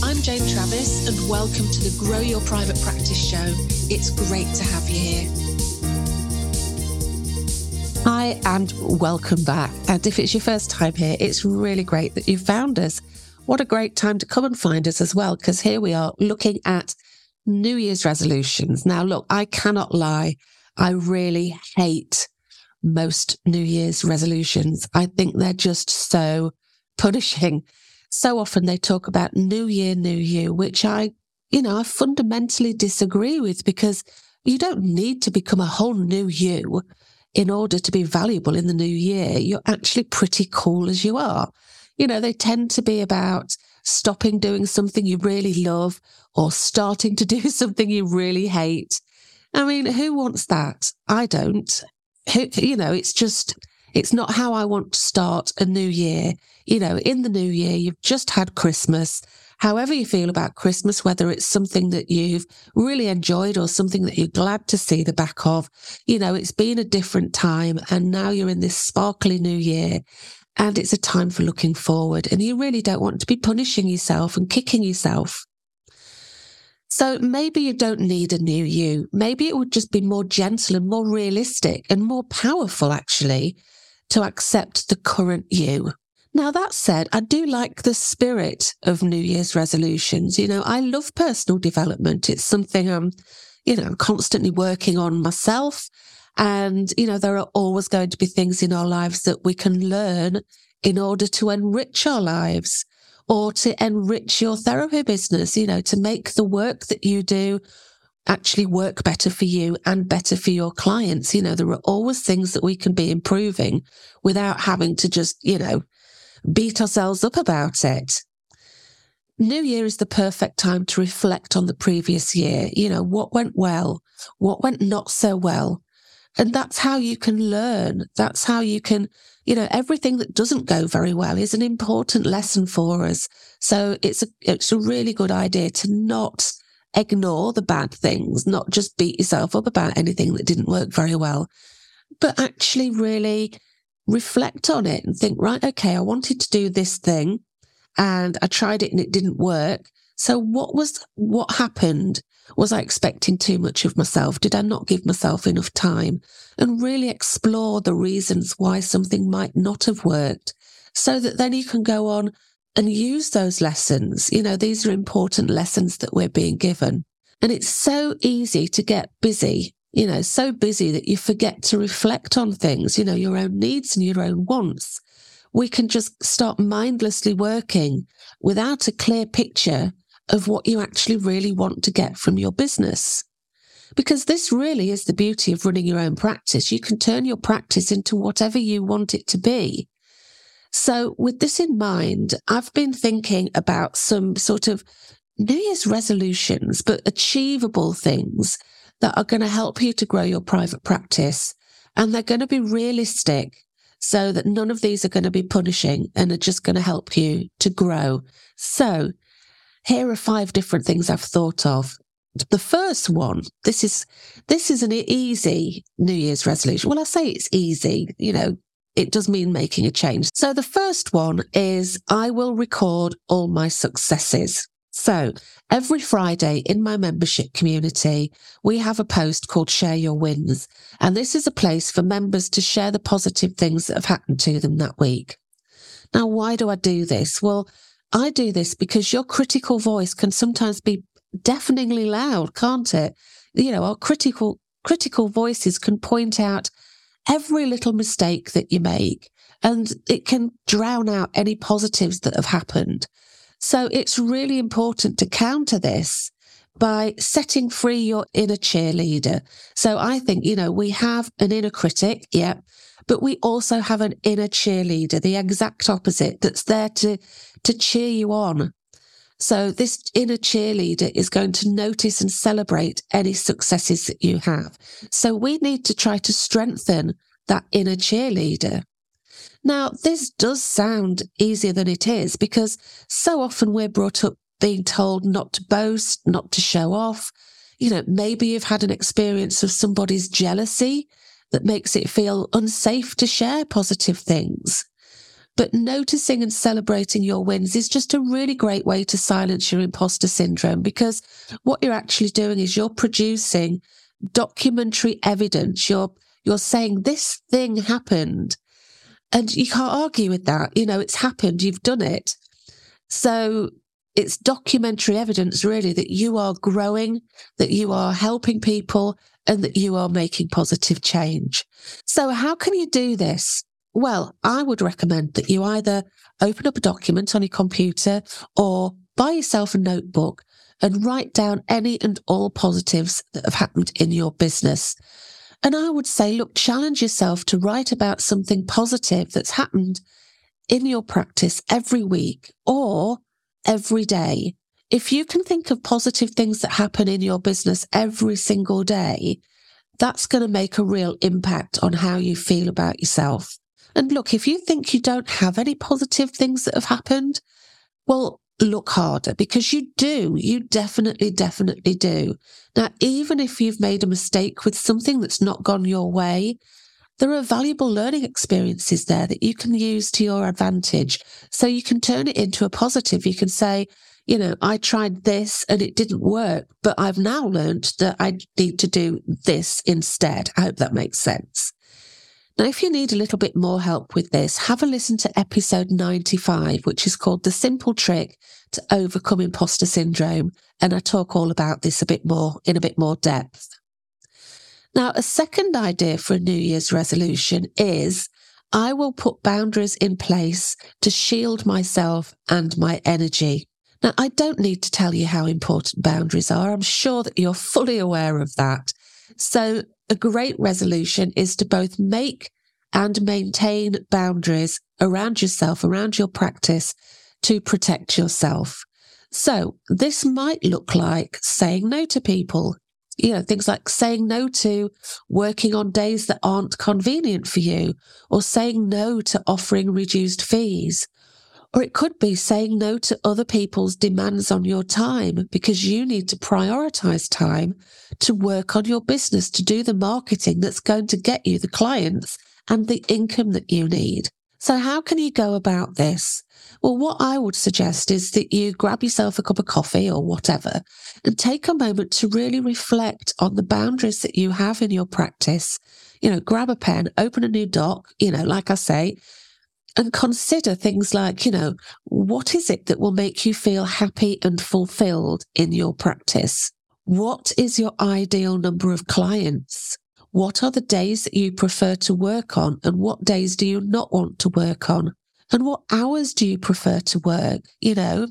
I'm Jane Travis, and welcome to the Grow Your Private Practice Show. It's great to have you here. Hi, and welcome back. And if it's your first time here, it's really great that you found us. What a great time to come and find us as well, because here we are looking at New Year's resolutions. Now, look, I cannot lie. I really hate most New Year's resolutions. I think they're just so punishing. So often they talk about New Year, New You, which I, you know, I fundamentally disagree with because you don't need to become a whole new you in order to be valuable in the new year. You're actually pretty cool as you are. You know, they tend to be about stopping doing something you really love or starting to do something you really hate. I mean, who wants that? I don't. Who, you know, it's just, it's not how I want to start a new year. You know, in the new year, you've just had Christmas. However you feel about Christmas, whether it's something that you've really enjoyed or something that you're glad to see the back of, you know, it's been a different time and now you're in this sparkly new year and it's a time for looking forward. And you really don't want to be punishing yourself and kicking yourself. So maybe you don't need a new you. Maybe it would just be more gentle and more realistic and more powerful, actually, to accept the current you. Now, that said, I do like the spirit of New Year's resolutions. You know, I love personal development. It's something I'm, you know, constantly working on myself. And, you know, there are always going to be things in our lives that we can learn in order to enrich our lives or to enrich your therapy business, you know, to make the work that you do actually work better for you and better for your clients. You know, there are always things that we can be improving without having to just, you know, beat ourselves up about it. New Year is the perfect time to reflect on the previous year. You know, what went well? What went not so well? And that's how you can learn. That's how you can, you know, everything that doesn't go very well is an important lesson for us. So it's a, it's a really good idea to not ignore the bad things, not just beat yourself up about anything that didn't work very well, but actually really reflect on it and think, right, okay, I wanted to do this thing and I tried it and it didn't work. So what was, what happened? Was I expecting too much of myself? Did I not give myself enough time? And really explore the reasons why something might not have worked so that then you can go on and use those lessons. You know, these are important lessons that we're being given. And it's so easy to get busy, you know, so busy that you forget to reflect on things, you know, your own needs and your own wants. We can just start mindlessly working without a clear picture of what you actually really want to get from your business. Because this really is the beauty of running your own practice. You can turn your practice into whatever you want it to be. So with this in mind, I've been thinking about some sort of New Year's resolutions, but achievable things that are going to help you to grow your private practice. And they're going to be realistic so that none of these are going to be punishing and are just going to help you to grow. So here are five different things I've thought of. The first one, this is, this is an easy New Year's resolution. Well, I say it's easy, you know, it does mean making a change. So the first one is I will record all my successes. So every Friday in my membership community, we have a post called Share Your Wins. And this is a place for members to share the positive things that have happened to them that week. Now, why do I do this? Well, I do this because your critical voice can sometimes be deafeningly loud, can't it? You know, our critical, critical voices can point out every little mistake that you make and it can drown out any positives that have happened. So it's really important to counter this by setting free your inner cheerleader. So I think, you know, we have an inner critic, yeah, but we also have an inner cheerleader, the exact opposite that's there to, to cheer you on. So this inner cheerleader is going to notice and celebrate any successes that you have. So we need to try to strengthen that inner cheerleader. Now, this does sound easier than it is because so often we're brought up being told not to boast, not to show off. You know, maybe you've had an experience of somebody's jealousy that makes it feel unsafe to share positive things. But noticing and celebrating your wins is just a really great way to silence your imposter syndrome because what you're actually doing is you're producing documentary evidence. You're, you're saying this thing happened and you can't argue with that. You know, it's happened. You've done it. So it's documentary evidence really that you are growing, that you are helping people and that you are making positive change. So how can you do this? Well, I would recommend that you either open up a document on your computer or buy yourself a notebook and write down any and all positives that have happened in your business. And I would say, look, challenge yourself to write about something positive that's happened in your practice every week or every day. If you can think of positive things that happen in your business every single day, that's going to make a real impact on how you feel about yourself. And look, if you think you don't have any positive things that have happened, well, look harder because you do. You definitely, definitely do. Now, even if you've made a mistake with something that's not gone your way, there are valuable learning experiences there that you can use to your advantage. So you can turn it into a positive. You can say, you know, I tried this and it didn't work, but I've now learned that I need to do this instead. I hope that makes sense. Now, if you need a little bit more help with this, have a listen to episode 95, which is called The Simple Trick to Overcome Imposter Syndrome. And I talk all about this a bit more in a bit more depth. Now, a second idea for a New Year's resolution is I will put boundaries in place to shield myself and my energy. Now, I don't need to tell you how important boundaries are. I'm sure that you're fully aware of that. So a great resolution is to both make and maintain boundaries around yourself, around your practice to protect yourself. So this might look like saying no to people, you know, things like saying no to working on days that aren't convenient for you or saying no to offering reduced fees or it could be saying no to other people's demands on your time because you need to prioritize time to work on your business, to do the marketing that's going to get you the clients and the income that you need. So how can you go about this? Well, what I would suggest is that you grab yourself a cup of coffee or whatever and take a moment to really reflect on the boundaries that you have in your practice. You know, grab a pen, open a new doc, you know, like I say, and consider things like, you know, what is it that will make you feel happy and fulfilled in your practice? What is your ideal number of clients? What are the days that you prefer to work on and what days do you not want to work on? And what hours do you prefer to work? You know,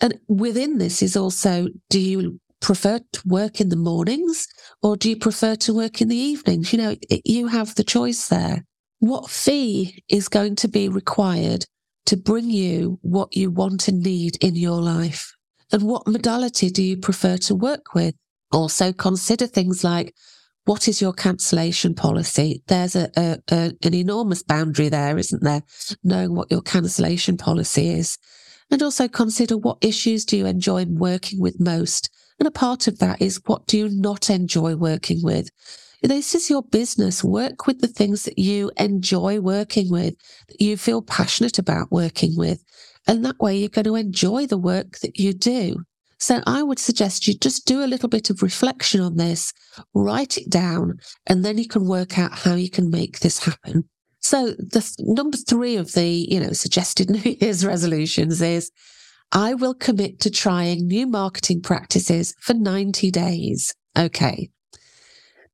and within this is also, do you prefer to work in the mornings or do you prefer to work in the evenings? You know, it, you have the choice there. What fee is going to be required to bring you what you want and need in your life? And what modality do you prefer to work with? Also consider things like what is your cancellation policy? There's a, a, a, an enormous boundary there, isn't there? Knowing what your cancellation policy is. And also consider what issues do you enjoy working with most? And a part of that is what do you not enjoy working with? This is your business. Work with the things that you enjoy working with, that you feel passionate about working with. And that way you're going to enjoy the work that you do. So I would suggest you just do a little bit of reflection on this, write it down, and then you can work out how you can make this happen. So the th- number three of the, you know, suggested New Year's resolutions is I will commit to trying new marketing practices for 90 days. Okay.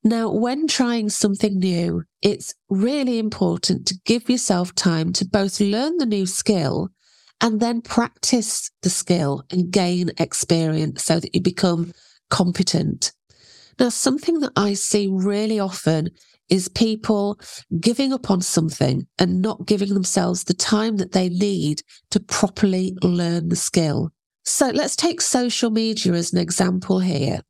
Now, when trying something new, it's really important to give yourself time to both learn the new skill and then practice the skill and gain experience so that you become competent. Now, something that I see really often is people giving up on something and not giving themselves the time that they need to properly learn the skill. So let's take social media as an example here.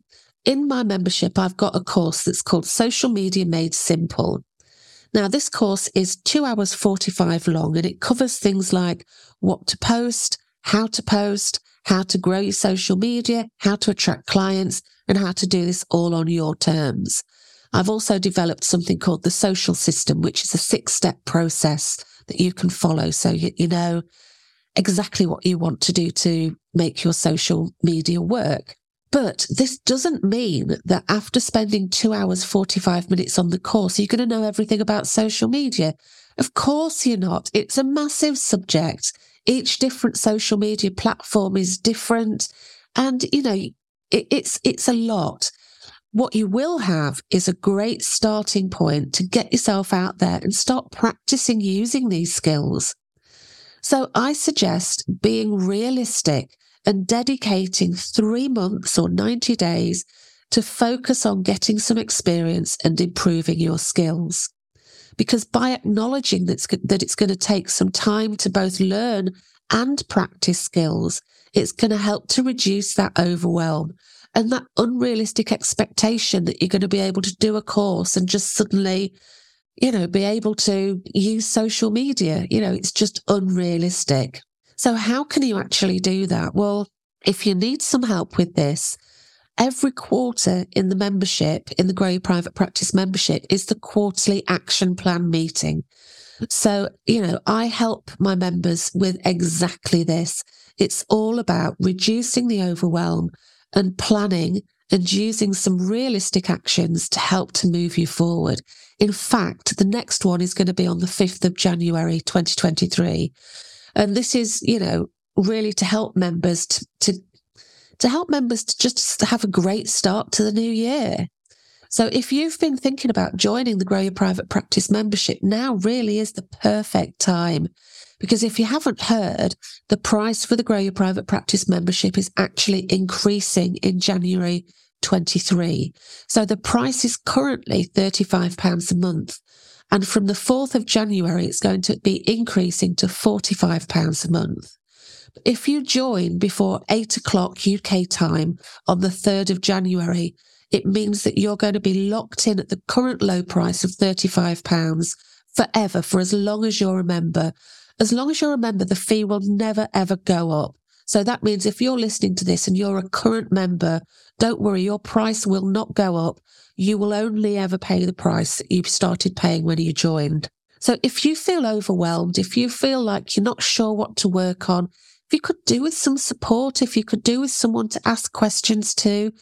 In my membership, I've got a course that's called Social Media Made Simple. Now, this course is two hours 45 long and it covers things like what to post, how to post, how to grow your social media, how to attract clients, and how to do this all on your terms. I've also developed something called the social system, which is a six step process that you can follow. So you, you know exactly what you want to do to make your social media work. But this doesn't mean that after spending two hours, 45 minutes on the course, you're going to know everything about social media. Of course you're not. It's a massive subject. Each different social media platform is different. And, you know, it, it's, it's a lot. What you will have is a great starting point to get yourself out there and start practicing using these skills. So I suggest being realistic and dedicating three months or 90 days to focus on getting some experience and improving your skills. Because by acknowledging that it's going to take some time to both learn and practice skills, it's going to help to reduce that overwhelm and that unrealistic expectation that you're going to be able to do a course and just suddenly, you know, be able to use social media. You know, it's just unrealistic. So, how can you actually do that? Well, if you need some help with this, every quarter in the membership, in the Your Private Practice membership, is the quarterly action plan meeting. So, you know, I help my members with exactly this. It's all about reducing the overwhelm and planning and using some realistic actions to help to move you forward. In fact, the next one is going to be on the 5th of January 2023. And this is, you know, really to help members to, to, to help members to just have a great start to the new year. So if you've been thinking about joining the Grow Your Private Practice membership, now really is the perfect time. Because if you haven't heard, the price for the Grow Your Private Practice membership is actually increasing in January 23. So the price is currently £35 a month. And from the 4th of January, it's going to be increasing to £45 a month. If you join before eight o'clock UK time on the 3rd of January, it means that you're going to be locked in at the current low price of £35 forever for as long as you're a member. As long as you're a member, the fee will never ever go up. So that means if you're listening to this and you're a current member, don't worry, your price will not go up. You will only ever pay the price that you started paying when you joined. So if you feel overwhelmed, if you feel like you're not sure what to work on, if you could do with some support, if you could do with someone to ask questions to,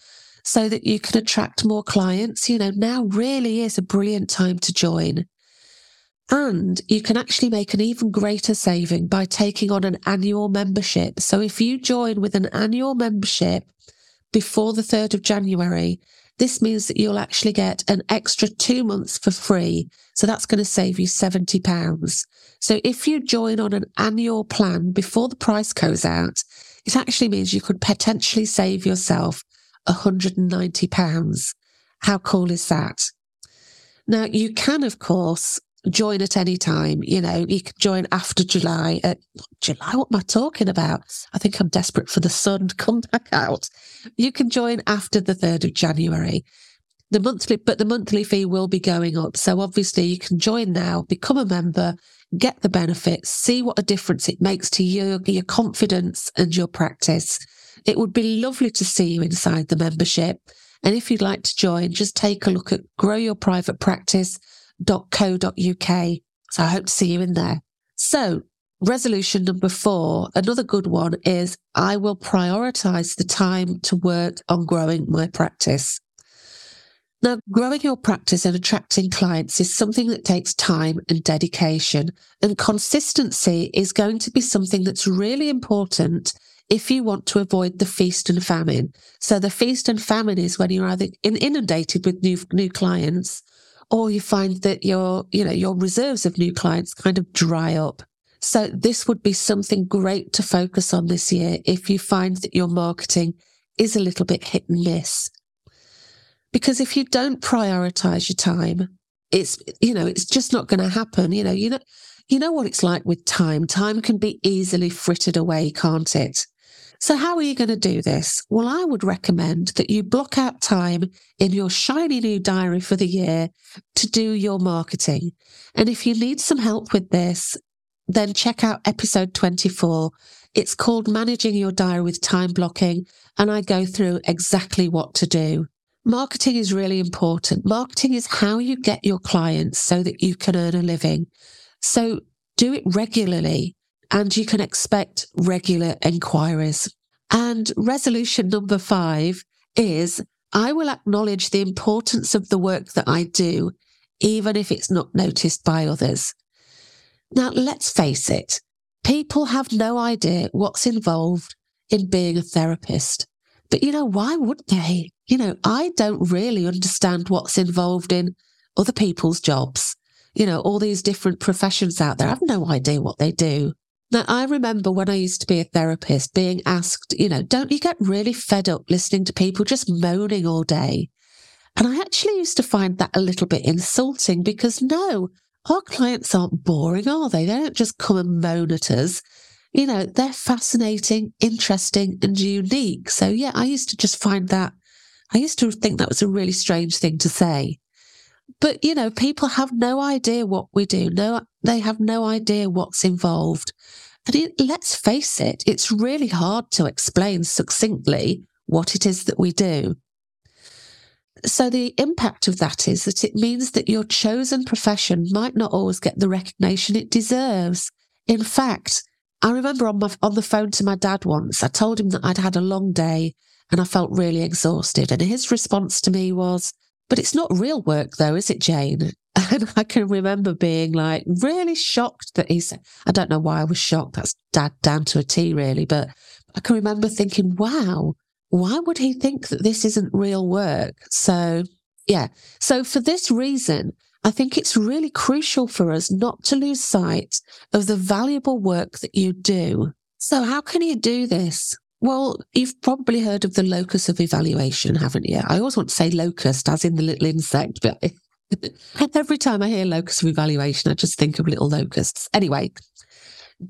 so that you can attract more clients, you know, now really is a brilliant time to join. And you can actually make an even greater saving by taking on an annual membership. So if you join with an annual membership before the 3rd of January, this means that you'll actually get an extra two months for free. So that's going to save you £70. So if you join on an annual plan before the price goes out, it actually means you could potentially save yourself £190. How cool is that? Now, you can, of course, join at any time. You know, you can join after July. Uh, July, what am I talking about? I think I'm desperate for the sun to come back out. You can join after the 3rd of January. The monthly, but the monthly fee will be going up. So obviously you can join now, become a member, get the benefits, see what a difference it makes to your, your confidence and your practice. It would be lovely to see you inside the membership. And if you'd like to join, just take a look at growyourprivatepractice.co.uk. So I hope to see you in there. So resolution number four, another good one is I will prioritize the time to work on growing my practice. Now, growing your practice and attracting clients is something that takes time and dedication, and consistency is going to be something that's really important if you want to avoid the feast and famine. So the feast and famine is when you're either inundated with new new clients or you find that your, you know, your reserves of new clients kind of dry up. So this would be something great to focus on this year if you find that your marketing is a little bit hit and miss. Because if you don't prioritize your time, it's, you know, it's just not going to happen. You know, you know, you know what it's like with time. Time can be easily frittered away, can't it? So, how are you going to do this? Well, I would recommend that you block out time in your shiny new diary for the year to do your marketing. And if you need some help with this, then check out episode 24. It's called Managing Your Diary with Time Blocking, and I go through exactly what to do. Marketing is really important. Marketing is how you get your clients so that you can earn a living. So do it regularly and you can expect regular inquiries. And resolution number five is I will acknowledge the importance of the work that I do, even if it's not noticed by others. Now, let's face it, people have no idea what's involved in being a therapist. But you know, why would they? You know, I don't really understand what's involved in other people's jobs. You know, all these different professions out there. I have no idea what they do. Now, I remember when I used to be a therapist being asked, you know, don't you get really fed up listening to people just moaning all day? And I actually used to find that a little bit insulting because no, our clients aren't boring, are they? They don't just come and moan at us. You know, they're fascinating, interesting, and unique. So, yeah, I used to just find that, I used to think that was a really strange thing to say. But, you know, people have no idea what we do. No, they have no idea what's involved. And it, let's face it, it's really hard to explain succinctly what it is that we do. So the impact of that is that it means that your chosen profession might not always get the recognition it deserves. In fact, I remember on my, on the phone to my dad once, I told him that I'd had a long day and I felt really exhausted. And his response to me was, but it's not real work though, is it, Jane? And I can remember being like really shocked that he said, I don't know why I was shocked. That's dad down to a T really, but I can remember thinking, wow, why would he think that this isn't real work? So yeah. So for this reason, I think it's really crucial for us not to lose sight of the valuable work that you do. So how can you do this? Well, you've probably heard of the locus of evaluation, haven't you? I always want to say locust, as in the little insect, but every time I hear locus of evaluation, I just think of little locusts. Anyway,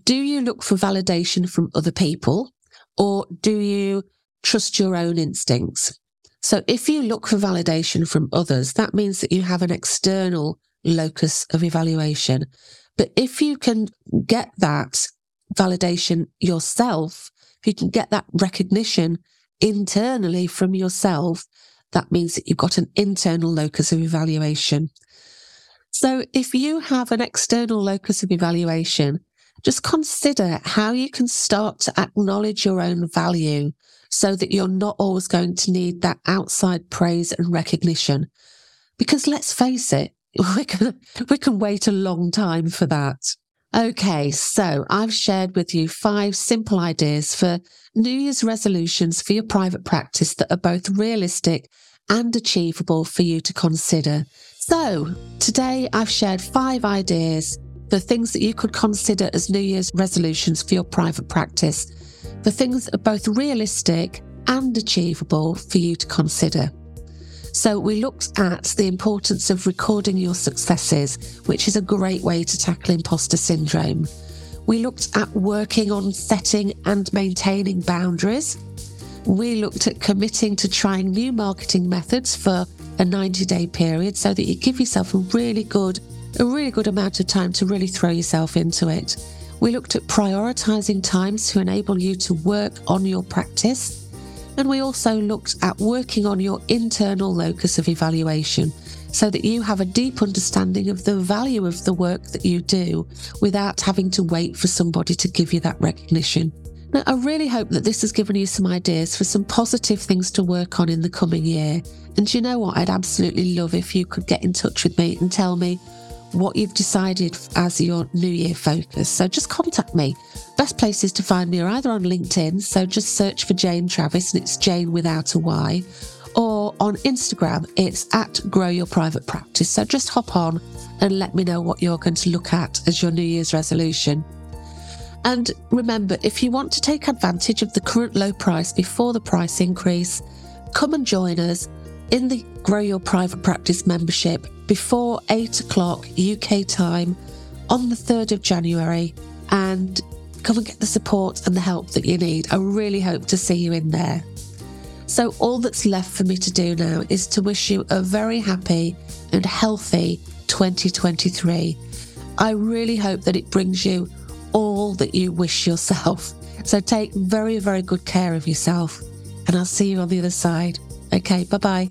do you look for validation from other people or do you trust your own instincts? So if you look for validation from others, that means that you have an external locus of evaluation. But if you can get that validation yourself, if you can get that recognition internally from yourself, that means that you've got an internal locus of evaluation. So if you have an external locus of evaluation, just consider how you can start to acknowledge your own value so that you're not always going to need that outside praise and recognition. Because let's face it, we can, we can wait a long time for that. Okay, so I've shared with you five simple ideas for New Year's resolutions for your private practice that are both realistic and achievable for you to consider. So today I've shared five ideas for things that you could consider as New Year's resolutions for your private practice, for things that are both realistic and achievable for you to consider. So we looked at the importance of recording your successes, which is a great way to tackle imposter syndrome. We looked at working on setting and maintaining boundaries. We looked at committing to trying new marketing methods for a 90 day period so that you give yourself a really good, a really good amount of time to really throw yourself into it. We looked at prioritizing times to enable you to work on your practice. And we also looked at working on your internal locus of evaluation so that you have a deep understanding of the value of the work that you do without having to wait for somebody to give you that recognition. Now, I really hope that this has given you some ideas for some positive things to work on in the coming year. And you know what? I'd absolutely love if you could get in touch with me and tell me what you've decided as your New Year focus. So just contact me. Best places to find me are either on LinkedIn, so just search for Jane Travis and it's Jane without a Y, or on Instagram, it's at Grow Your Private Practice. So just hop on and let me know what you're going to look at as your New Year's resolution. And remember, if you want to take advantage of the current low price before the price increase, come and join us in the Grow Your Private Practice membership before 8 o'clock UK time on the 3rd of January and come and get the support and the help that you need. I really hope to see you in there. So, all that's left for me to do now is to wish you a very happy and healthy 2023. I really hope that it brings you all that you wish yourself. So, take very, very good care of yourself, and I'll see you on the other side. Okay, bye bye.